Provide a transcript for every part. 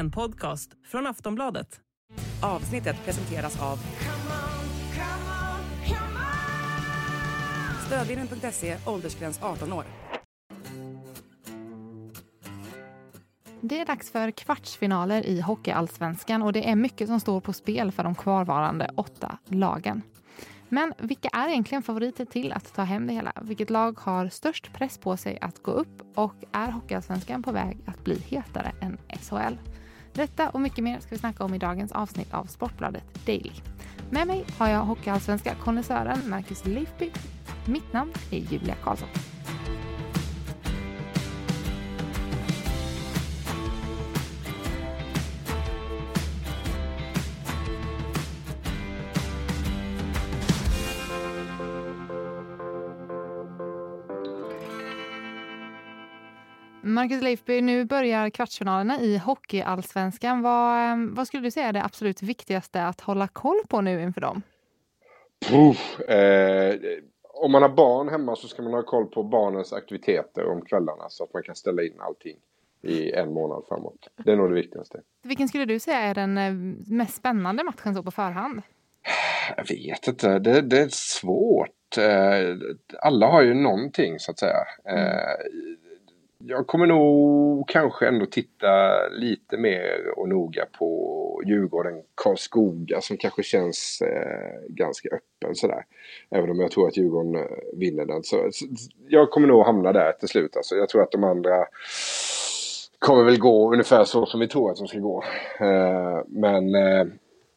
En podcast från Aftonbladet. Avsnittet presenteras av Stödvinnen.se, åldersgräns 18 år. Det är dags för kvartsfinaler i Hockeyallsvenskan och det är mycket som står på spel för de kvarvarande åtta lagen. Men vilka är egentligen favoriter till att ta hem det hela? Vilket lag har störst press på sig att gå upp och är Hockeyallsvenskan på väg att bli hetare än SHL? Detta och mycket mer ska vi snacka om i dagens avsnitt av Sportbladet Daily. Med mig har jag Hockeyallsvenska konnässören Marcus Leifby. Mitt namn är Julia Karlsson. Marcus Leifby, nu börjar kvartsfinalerna i Hockeyallsvenskan. Vad, ehm, vad skulle du säga är det absolut viktigaste att hålla koll på nu inför dem? Puff, eh, om man har barn hemma så ska man ha koll på barnens aktiviteter om kvällarna så att man kan ställa in allting i en månad framåt. Det är nog det viktigaste. Vilken skulle du säga är den eh, mest spännande matchen så på förhand? Jag vet inte, det, det är svårt. Eh, alla har ju någonting så att säga. Mm. Jag kommer nog kanske ändå titta lite mer och noga på Djurgården Karlskoga som kanske känns eh, ganska öppen sådär. Även om jag tror att Djurgården eh, vinner den. Så, så, jag kommer nog hamna där till slut. Alltså, jag tror att de andra kommer väl gå ungefär så som vi tror att de ska gå. Eh, men eh,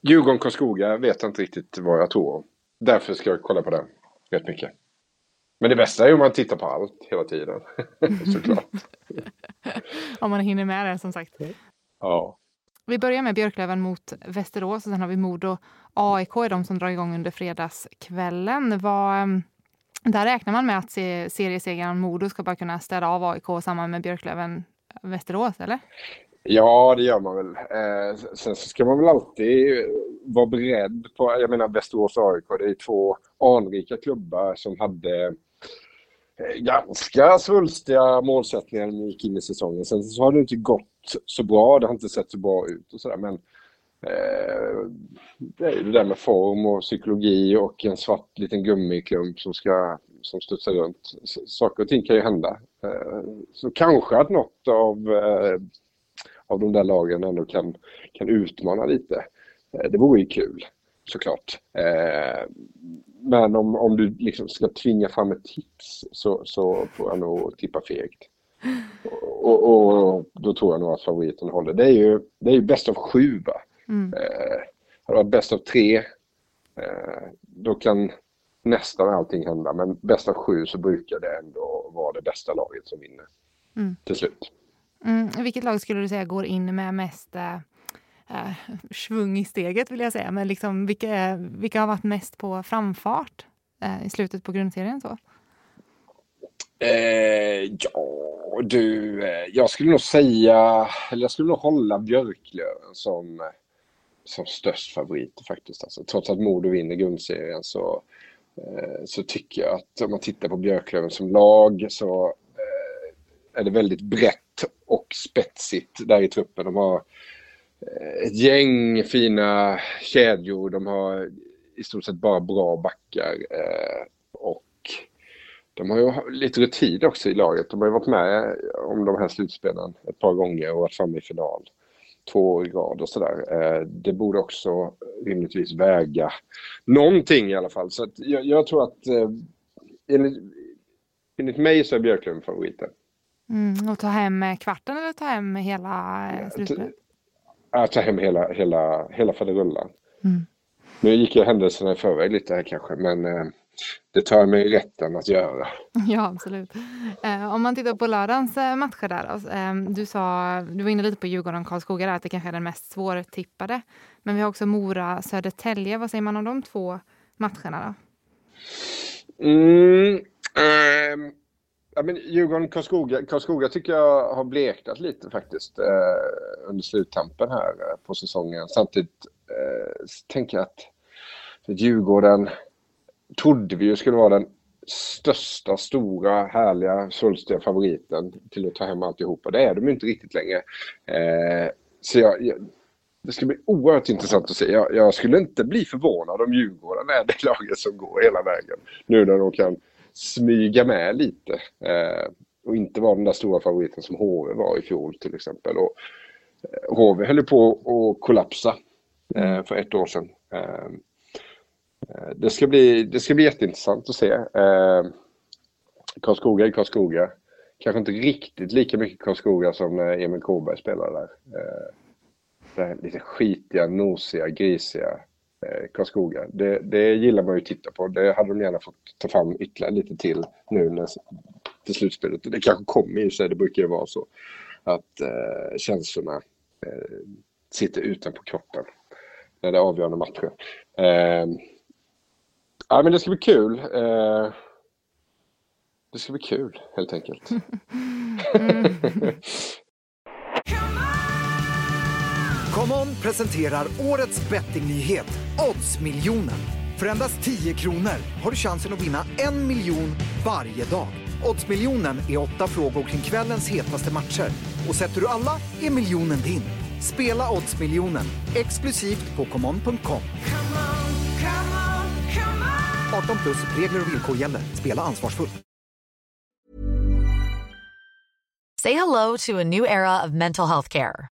Djurgården Karlskoga vet jag inte riktigt vad jag tror. Därför ska jag kolla på den rätt mycket. Men det bästa är om man tittar på allt hela tiden. Såklart. om man hinner med det som sagt. Ja. Vi börjar med Björklöven mot Västerås och sen har vi Modo. AIK är de som drar igång under fredagskvällen. Vad, ehm, där räknar man med att seriesegraren Modo ska bara kunna städa av AIK samman med Björklöven Västerås, eller? Ja, det gör man väl. Eh, sen så ska man väl alltid vara beredd på, jag menar Västerås AIK, det är två anrika klubbar som hade eh, ganska svulstiga målsättningar när de gick in i säsongen. Sen så har det inte gått så bra, det har inte sett så bra ut och sådär men eh, det är ju det där med form och psykologi och en svart liten gummiklump som ska som studsar runt. Saker och ting kan ju hända. Eh, så kanske att något av, eh, av de där lagen ändå kan, kan utmana lite. Eh, det vore ju kul såklart. Eh, men om, om du liksom ska tvinga fram ett tips så, så får jag nog tippa fegt. Och, och, och, då tror jag nog att favoriten håller. Det är ju, det är ju bäst av sju va? Mm. Eh, hade varit bäst av tre eh, då kan nästan allting hända. Men bäst av sju så brukar det ändå vara det bästa laget som vinner mm. till slut. Mm. Vilket lag skulle du säga går in med mest eh, eh, svung i steget vill jag säga. Men liksom, vilka, vilka har varit mest på framfart eh, i slutet på grundserien? Så? Eh, ja, du, eh, jag skulle nog säga, eller jag skulle nog hålla Björklöven som, som störst favorit faktiskt. Alltså, trots att Modo vinner grundserien så, eh, så tycker jag att om man tittar på Björklöven som lag så eh, är det väldigt brett och spetsigt där i truppen. De har eh, ett gäng fina kedjor. De har i stort sett bara bra backar. Eh, och de har ju lite rutin också i laget. De har ju varit med eh, om de här slutspelen ett par gånger och varit framme i final två år i rad och sådär. Det borde också rimligtvis väga någonting i alla fall. Så jag, jag, tror att enligt, enligt mig så är Björklund favoriten. Mm, och ta hem kvarten eller ta hem hela slutspelet? att ta hem hela, hela, hela faderullan. Mm. Nu gick jag händelserna i förväg lite här kanske, men eh, det tar mig rätten att göra. Ja, absolut. Eh, om man tittar på lördagens eh, matcher där. Eh, du, sa, du var inne lite på Djurgården-Karlskoga där, att det kanske är den mest svårtippade. Men vi har också Mora-Södertälje. Vad säger man om de två matcherna? Då? Mm, ehm, Ja, men Djurgården, Karlskoga, Karlskoga tycker jag har bleknat lite faktiskt eh, under sluttampen här eh, på säsongen. Samtidigt eh, tänker jag att Djurgården trodde vi ju skulle vara den största, stora, härliga, svulstiga favoriten till att ta hem alltihopa. Det är de ju inte riktigt längre. Eh, så jag, jag, det ska bli oerhört intressant att se. Jag, jag, skulle inte bli förvånad om Djurgården är det laget som går hela vägen. Nu när de kan smyga med lite. Eh, och inte vara den där stora favoriten som HV var i fjol till exempel. Och, eh, HV höll på att kollapsa eh, för ett år sedan. Eh, eh, det, ska bli, det ska bli jätteintressant att se. Eh, Karlskoga är Karlskoga. Kanske inte riktigt lika mycket Karlskoga som när Emil Kåberg spelade där. Eh, det lite skitiga, nosiga, grisiga eh, Eh, Karlskoga. Det, det gillar man ju att titta på. Det hade de gärna fått ta fram ytterligare lite till nu när, till slutspelet. Det kanske kommer i sig, det brukar ju vara så. Att eh, känslorna eh, sitter utanpå kroppen när det är avgörande matcher. Eh, ja, men det ska bli kul. Eh, det ska bli kul helt enkelt. mm. Presenterar årets bettingnyhet, Oddsmiljonen. För endast 10 kronor har du chansen att vinna en miljon varje dag. Oddsmiljonen är åtta frågor kring kvällens hetaste matcher. Och sätter du alla är miljonen din. Spela Oddsmiljonen, exklusivt på common.com. 18 plus, regler och villkor gäller. Spela ansvarsfullt. Say hello to a new era of mental health care.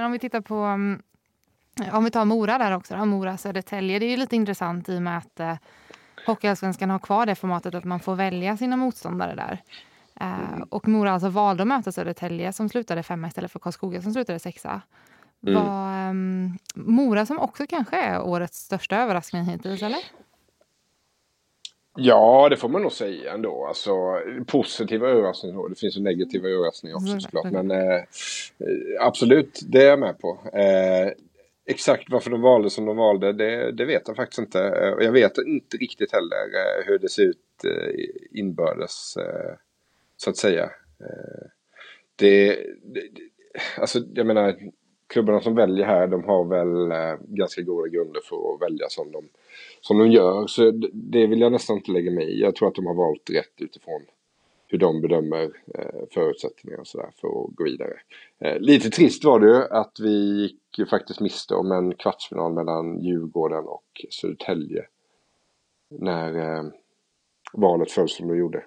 Men om vi tittar på um, om vi tar Mora där också, då, Mora Södertälje. Det är ju lite intressant i och med att eh, Hockeyallsvenskan har kvar det formatet att man får välja sina motståndare där. Eh, och Mora alltså valde att möta Södertälje som slutade femma istället för Karlskoga som slutade sexa. Mm. Var, um, Mora som också kanske är årets största överraskning hittills, eller? Ja, det får man nog säga ändå. Alltså, positiva överraskningar. Det finns ju negativa överraskningar också mm, såklart. Men eh, absolut, det är jag med på. Eh, exakt varför de valde som de valde, det, det, vet jag faktiskt inte. Eh, jag vet inte riktigt heller eh, hur det ser ut eh, inbördes, så att säga. Det, det, alltså, jag menar, klubbarna som väljer här, de har väl ganska goda grunder för att välja som de som de gör. Så det vill jag nästan inte lägga mig i. Jag tror att de har valt rätt utifrån hur de bedömer förutsättningarna förutsättningar och sådär för att gå vidare. Eh, lite trist var det ju att vi gick ju faktiskt miste om en kvartsfinal mellan Djurgården och Södertälje. När eh, valet föll som det gjorde.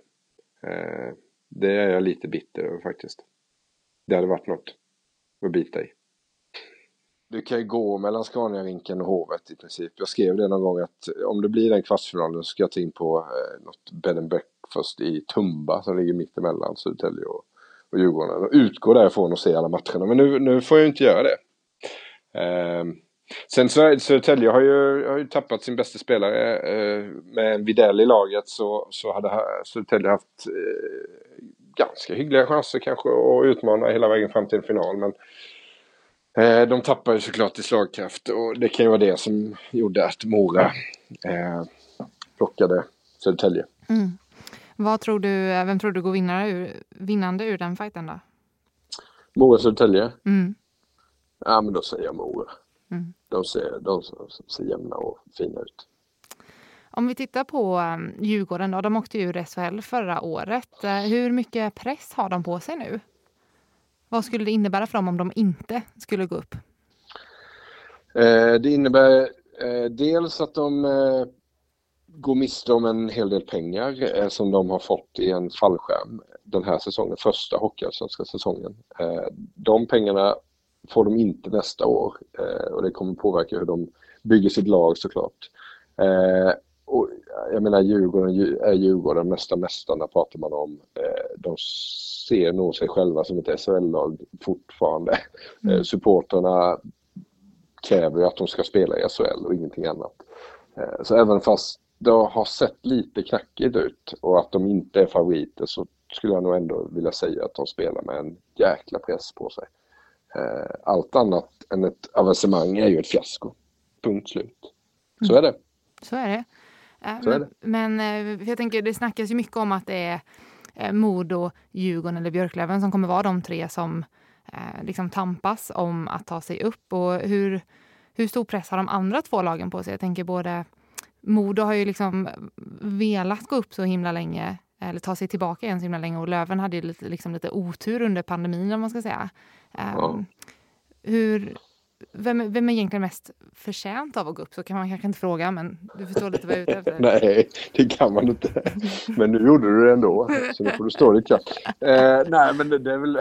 Det är jag lite bitter över faktiskt. Det hade varit något att bita i du kan ju gå mellan Scaniarinken och Hovet i princip. Jag skrev det någon gång att om det blir den kvartsfinalen så ska jag ta in på eh, något bed and breakfast i Tumba som ligger mitt emellan Södertälje och, och Djurgården. Och utgå därifrån och se alla matcherna. Men nu, nu får jag ju inte göra det. Eh, sen så Södertälje har ju, har ju tappat sin bästa spelare. Eh, med en Videll i laget så, så hade Södertälje haft eh, ganska hyggliga chanser kanske att utmana hela vägen fram till en final. Men de tappar ju såklart i slagkraft och det kan ju vara det som gjorde att Mora eh, plockade Södertälje. Mm. Vad tror du, vem tror du går vinnare ur, vinnande ur den fighten då? Mora Södertälje? Mm. Ja men då säger jag Mora. Mm. De, ser, de ser jämna och fina ut. Om vi tittar på um, Djurgården då, de åkte ur SHL förra året. Hur mycket press har de på sig nu? Vad skulle det innebära för dem om de inte skulle gå upp? Eh, det innebär eh, dels att de eh, går miste om en hel del pengar eh, som de har fått i en fallskärm den här säsongen, första hockeyallsvenska säsongen. Eh, de pengarna får de inte nästa år eh, och det kommer påverka hur de bygger sitt lag såklart. Eh, Eh, och jag menar Djurgården är Djurgården, mesta mästarna pratar man om. Eh, de ser nog sig själva som ett SHL-lag fortfarande. Mm. Supporterna kräver att de ska spela i SHL och ingenting annat. Så även fast det har sett lite knackigt ut och att de inte är favoriter så skulle jag nog ändå vilja säga att de spelar med en jäkla press på sig. Allt annat än ett avancemang är ju ett fiasko. Punkt slut. Så mm. är det. Så är det. Eh, men, men eh, jag tänker, det snackas ju mycket om att det är eh, Modo, Djurgården eller Björklöven som kommer vara de tre som liksom tampas om att ta sig upp. Och hur, hur stor press har de andra två lagen på sig? Jag tänker både Modo har ju liksom velat gå upp så himla länge, eller ta sig tillbaka igen så himla länge och Löven hade ju lite, liksom lite otur under pandemin om man ska säga. Ja. Um, hur, vem, vem är egentligen mest förtjänt av att gå upp? Så kan man kanske inte fråga, men du förstår lite vad jag är ute efter. nej, det kan man inte. Men nu gjorde du det ändå, så nu får du stå ditt kast. Eh, nej, men det, det, är väl...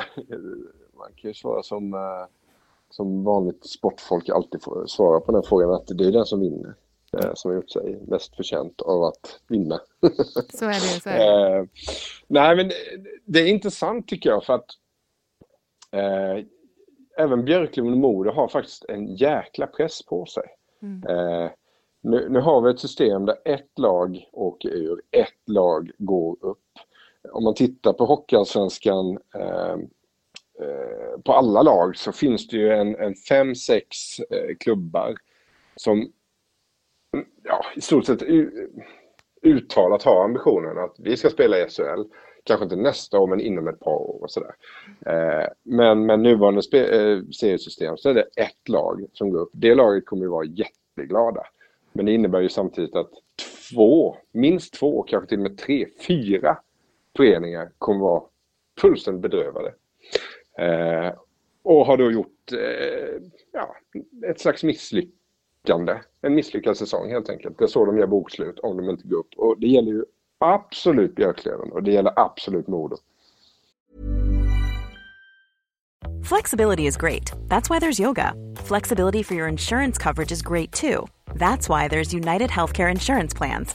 Man kan ju svara som, eh, som vanligt sportfolk alltid får svara på den frågan, att det är den som vinner. Eh, som har gjort sig mest förtjänt av att vinna. så är det. Så är det. Eh, nej, men det är intressant tycker jag, för att eh, även Björklund och Modo har faktiskt en jäkla press på sig. Mm. Eh, nu, nu, har vi ett system där ett lag åker ur, ett lag går upp. Om man tittar på Hockeyallsvenskan eh, eh, på alla lag så finns det ju en, en fem, sex eh, klubbar som ja, i stort sett uttalat har ambitionen att vi ska spela i SHL kanske inte nästa år men inom ett par år och sådär. Eh, men med nuvarande eh, seriesystem så är det ett lag som går upp. Det laget kommer ju vara jätteglada. Men det innebär ju samtidigt att två, minst två, kanske till och med tre, fyra föreningar kommer vara fullständigt bedrövade. Eh, och har då gjort eh, ja, ett slags misslyckande. En misslyckad säsong helt enkelt. Det är så de gör bokslut om de inte går upp. Och det gäller ju absolut Björklöven och det gäller absolut Modo. Flexibility is great. That's why there's yoga. Flexibility for your insurance coverage is great too. That's why there's United Healthcare Insurance Plans.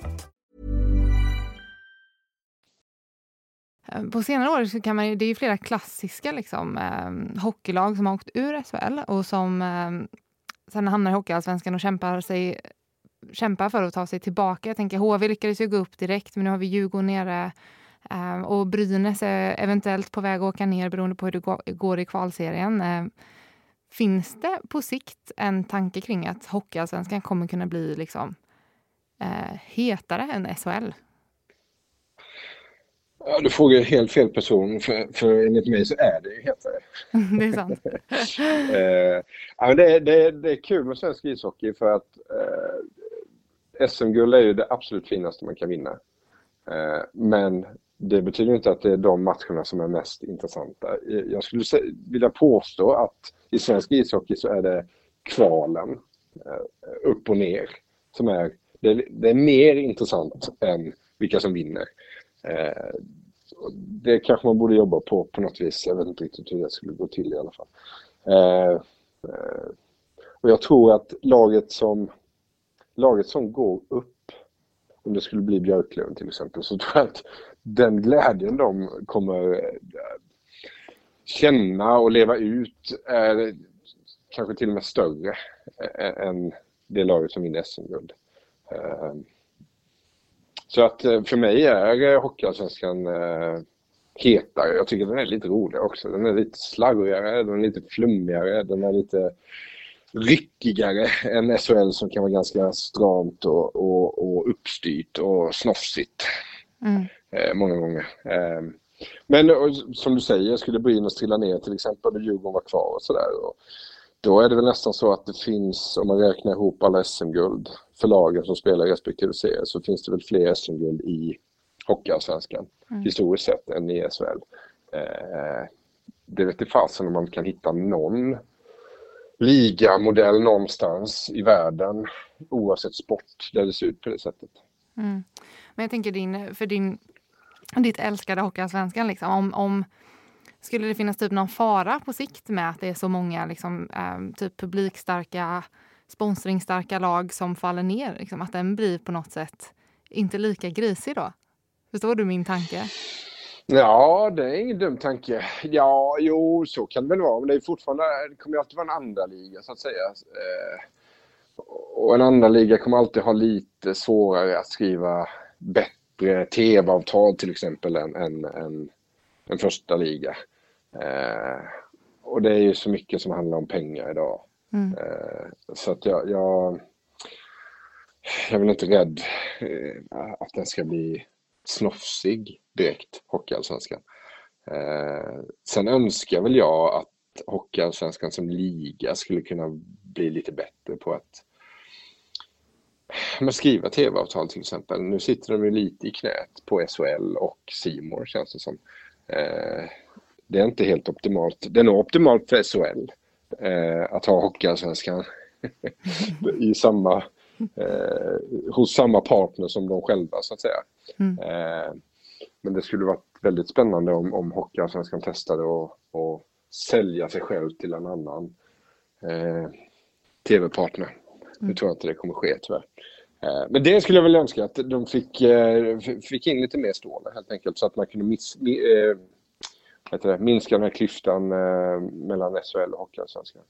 Eh, på senare år så kan man det är flera klassiska liksom, eh, hockeylag som har åkt ur SHL och som eh, sen hamnar i Hockeyallsvenskan och kämpar, sig, kämpar för att ta sig tillbaka. Jag tänker HV lyckades ju gå upp direkt, men nu har vi Djurgården nere eh, och Brynäs är eventuellt på väg att åka ner beroende på hur det går i kvalserien. Eh, finns det på sikt en tanke kring att Hockeyallsvenskan kommer kunna bli liksom, eh, hetare än SHL? Ja, du frågar helt fel person, för, för enligt mig så är det ju hetare. det är sant. eh, det, det, det är kul med svensk ishockey för att eh, SM-guld är ju det absolut finaste man kan vinna. Eh, men det betyder inte att det är de matcherna som är mest intressanta. Jag skulle vilja påstå att i svensk ishockey så är det kvalen eh, upp och ner som är, det, det är mer intressant än vilka som vinner. Eh, det kanske man borde jobba på på något vis. Jag vet inte riktigt hur det skulle gå till i alla fall. Eh, eh, och jag tror att laget som, laget som går upp, om det skulle bli Björklöven till exempel, så tror jag att den glädjen de kommer eh, känna och leva ut är kanske till och med större än det laget som vinner SM-guld. Eh, så att eh, för mig är eh, Hockeyallsvenskan eh, hetare. Jag tycker den är lite roligare också. Den är lite slarvigare, den är lite flummigare, den är lite ryckigare än SHL som kan vara ganska stramt och, och, och uppstyrt och snofsigt. Mm. Eh, många gånger. Eh, Men och, som du säger, skulle Brynäs trilla ner till exempel och Djurgården var kvar och sådär. Då är det väl nästan så att det finns, om man räknar ihop alla SM-guld för lagen som spelar i respektive serie, så finns det väl fler SM-guld i Hockeyallsvenskan mm. historiskt sett än i SHL. Eh, det vet inte fasen om man kan hitta någon ligamodell någonstans i världen oavsett sport där det ser ut på det sättet. Mm. Men jag tänker din, för din, ditt älskade Hockeyallsvenskan, liksom, om, om skulle det finnas typ någon fara på sikt med att det är så många liksom, eh, typ publikstarka, sponsringstarka lag som faller ner? Liksom, att den blir på något sätt inte lika grisig då? Förstår du min tanke? Ja, det är ingen dum tanke. Ja, jo, så kan det väl vara. Men det, är fortfarande, det kommer alltid vara en andra liga så att säga. Eh, och en andra liga kommer alltid ha lite svårare att skriva bättre tv-avtal till exempel än, än, än en första liga. Eh, och det är ju så mycket som handlar om pengar idag. Mm. Eh, så att jag, jag, jag är väl inte rädd eh, att den ska bli snofsig direkt, Hockeyallsvenskan. Eh, sen önskar väl jag att Hockeyallsvenskan som liga skulle kunna bli lite bättre på att men skriva tv-avtal till exempel. Nu sitter de ju lite i knät på SHL och Simor känns det som. Eh, det är inte helt optimalt. Det är nog optimalt för SHL eh, att ha Hockeyallsvenskan i samma, eh, hos samma partner som de själva så att säga. Mm. Eh, men det skulle varit väldigt spännande om, om Hockeyallsvenskan testade att sälja sig själv till en annan eh, tv-partner. Mm. Nu tror jag inte det kommer ske tyvärr. Eh, men det skulle jag väl önska att de fick, eh, fick in lite mer stål helt enkelt så att man kunde miss, det, minska den här klyftan mellan SHL och Hockeyallsvenskan.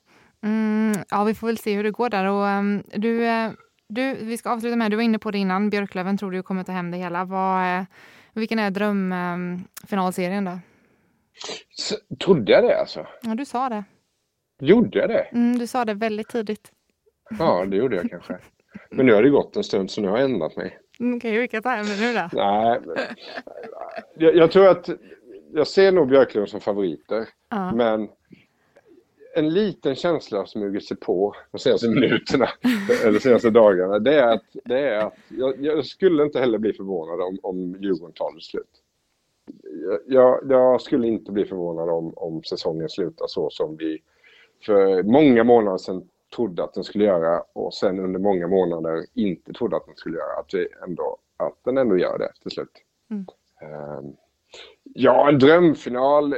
Mm, ja, vi får väl se hur det går där. Och, um, du, du, vi ska avsluta med, du var inne på det innan, Björklöven tror du kommer ta hem det hela. Vad, vilken är drömfinalserien um, då? Så, trodde jag det alltså? Ja, du sa det. Gjorde jag det? Mm, du sa det väldigt tidigt. Ja, det gjorde jag kanske. Men nu har det gått en stund så nu har jag ändrat mig. Mm, okej, okay, vilka tar det nu då? Nej, jag, jag, tror att jag ser nog Björklund som favoriter. Uh. Men en liten känsla har smugit sig på de senaste minuterna eller senaste dagarna. Det är att, det är att jag, jag skulle inte heller bli förvånad om, om Djurgården tar det slut. Jag, jag, skulle inte bli förvånad om, om säsongen slutar så som vi för många månader sedan trodde att den skulle göra och sen under många månader inte trodde att den skulle göra. Att, vi ändå, att den ändå gör det till slut. Mm. Um, ja, en drömfinal.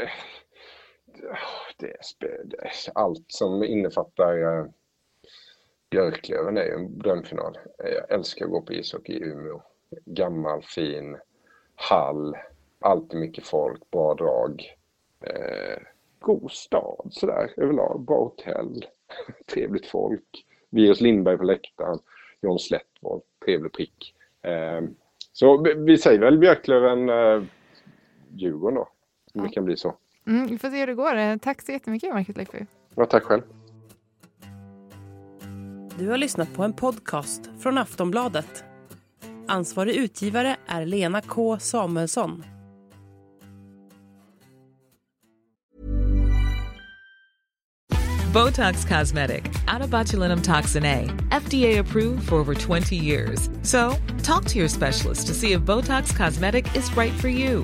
Det är, allt som innefattar eh, Björklöven är ju en drömfinal. Jag älskar att gå på ishockey i Umeå. Gammal, fin hall, alltid mycket folk, bra drag. Eh, god stad sådär överlag, bra hotell. trevligt folk. Virus Lindberg på läktaren, John Slättvold, trevlig prick. Eh, så vi säger väl Björklöven, eh, Djurgården då, om ja. det kan bli så. Mm, vi får se hur det går. Tack så jättemycket Marcus Leifby. Ja, tack själv. Du har lyssnat på en podcast från Aftonbladet. Ansvarig utgivare är Lena K Samuelsson. Botox Cosmetic, botulinum toxin A, FDA approved for over 20 years. So, talk to your specialist to see if Botox Cosmetic is right for you.